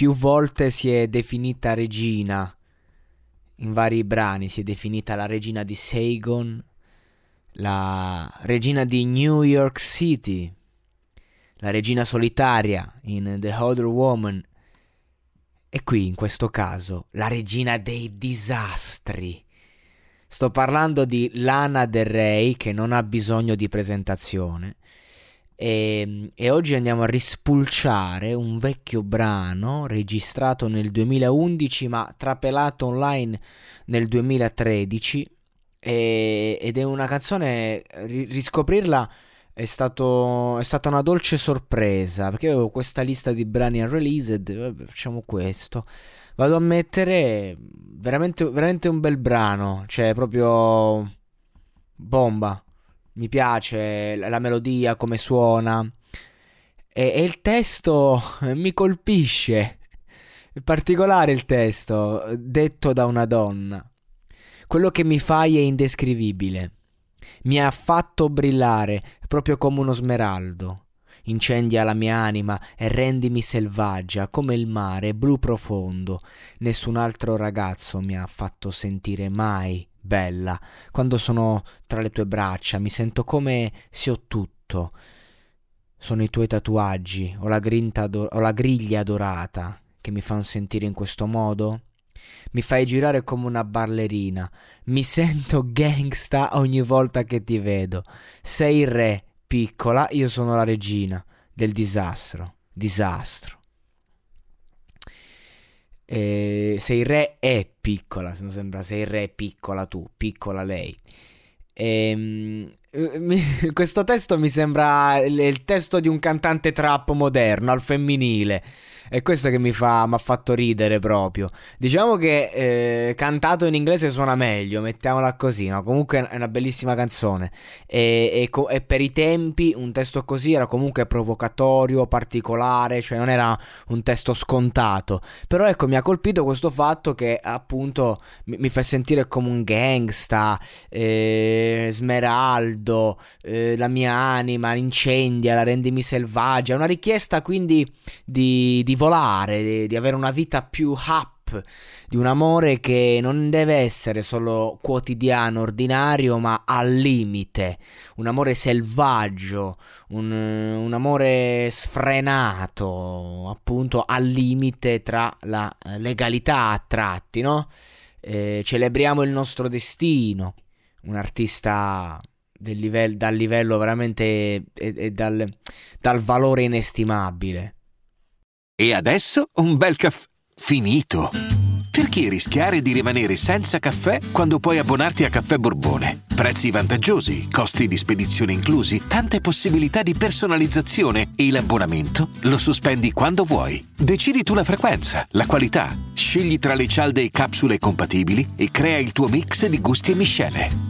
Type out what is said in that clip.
Più volte si è definita regina in vari brani, si è definita la regina di Saigon, la regina di New York City, la regina solitaria in The Other Woman e qui in questo caso la regina dei disastri. Sto parlando di Lana Del Rey che non ha bisogno di presentazione e, e, oggi andiamo a rispulciare un vecchio brano registrato nel 2011 ma trapelato online nel 2013 e, ed è una canzone, riscoprirla è, stato, è stata una dolce sorpresa perché avevo questa lista di brani unreleased, facciamo questo. Vado a mettere veramente, veramente un bel brano, cioè proprio bomba mi piace la melodia, come suona. E, e il testo mi colpisce. In particolare il testo, detto da una donna. Quello che mi fai è indescrivibile. Mi ha fatto brillare proprio come uno smeraldo. Incendia la mia anima e rendimi selvaggia come il mare blu profondo. Nessun altro ragazzo mi ha fatto sentire mai bella, quando sono tra le tue braccia, mi sento come se ho tutto. Sono i tuoi tatuaggi o la, do- o la griglia dorata che mi fanno sentire in questo modo? Mi fai girare come una ballerina, mi sento gangsta ogni volta che ti vedo. Sei il re, piccola, io sono la regina del disastro. Disastro. Eh, se il re è piccola, se non sembra, se il re piccola tu, piccola lei. Ehm, questo testo mi sembra il testo di un cantante trap moderno, al femminile. È questo che mi, fa, ha fatto ridere proprio. Diciamo che eh, cantato in inglese suona meglio, mettiamola così, no? Comunque è una bellissima canzone. E, e, e, per i tempi un testo così era comunque provocatorio, particolare, cioè non era un testo scontato. Però ecco, mi ha colpito questo fatto che appunto mi, mi fa sentire come un gangsta, eh, smeraldo, eh, la mia anima incendia, la rendimi selvaggia. È una richiesta quindi di, di volare, di, di avere una vita più up, di un amore che non deve essere solo quotidiano, ordinario, ma al limite, un amore selvaggio, un, un amore sfrenato, appunto al limite tra la legalità a tratti, no? Eh, celebriamo il nostro destino, un artista livello, dal livello veramente e, e dal, dal valore inestimabile. E adesso un bel caffè finito. Perché rischiare di rimanere senza caffè quando puoi abbonarti a Caffè Borbone? Prezzi vantaggiosi, costi di spedizione inclusi, tante possibilità di personalizzazione e l'abbonamento lo sospendi quando vuoi. Decidi tu la frequenza, la qualità, scegli tra le cialde e capsule compatibili e crea il tuo mix di gusti e miscele.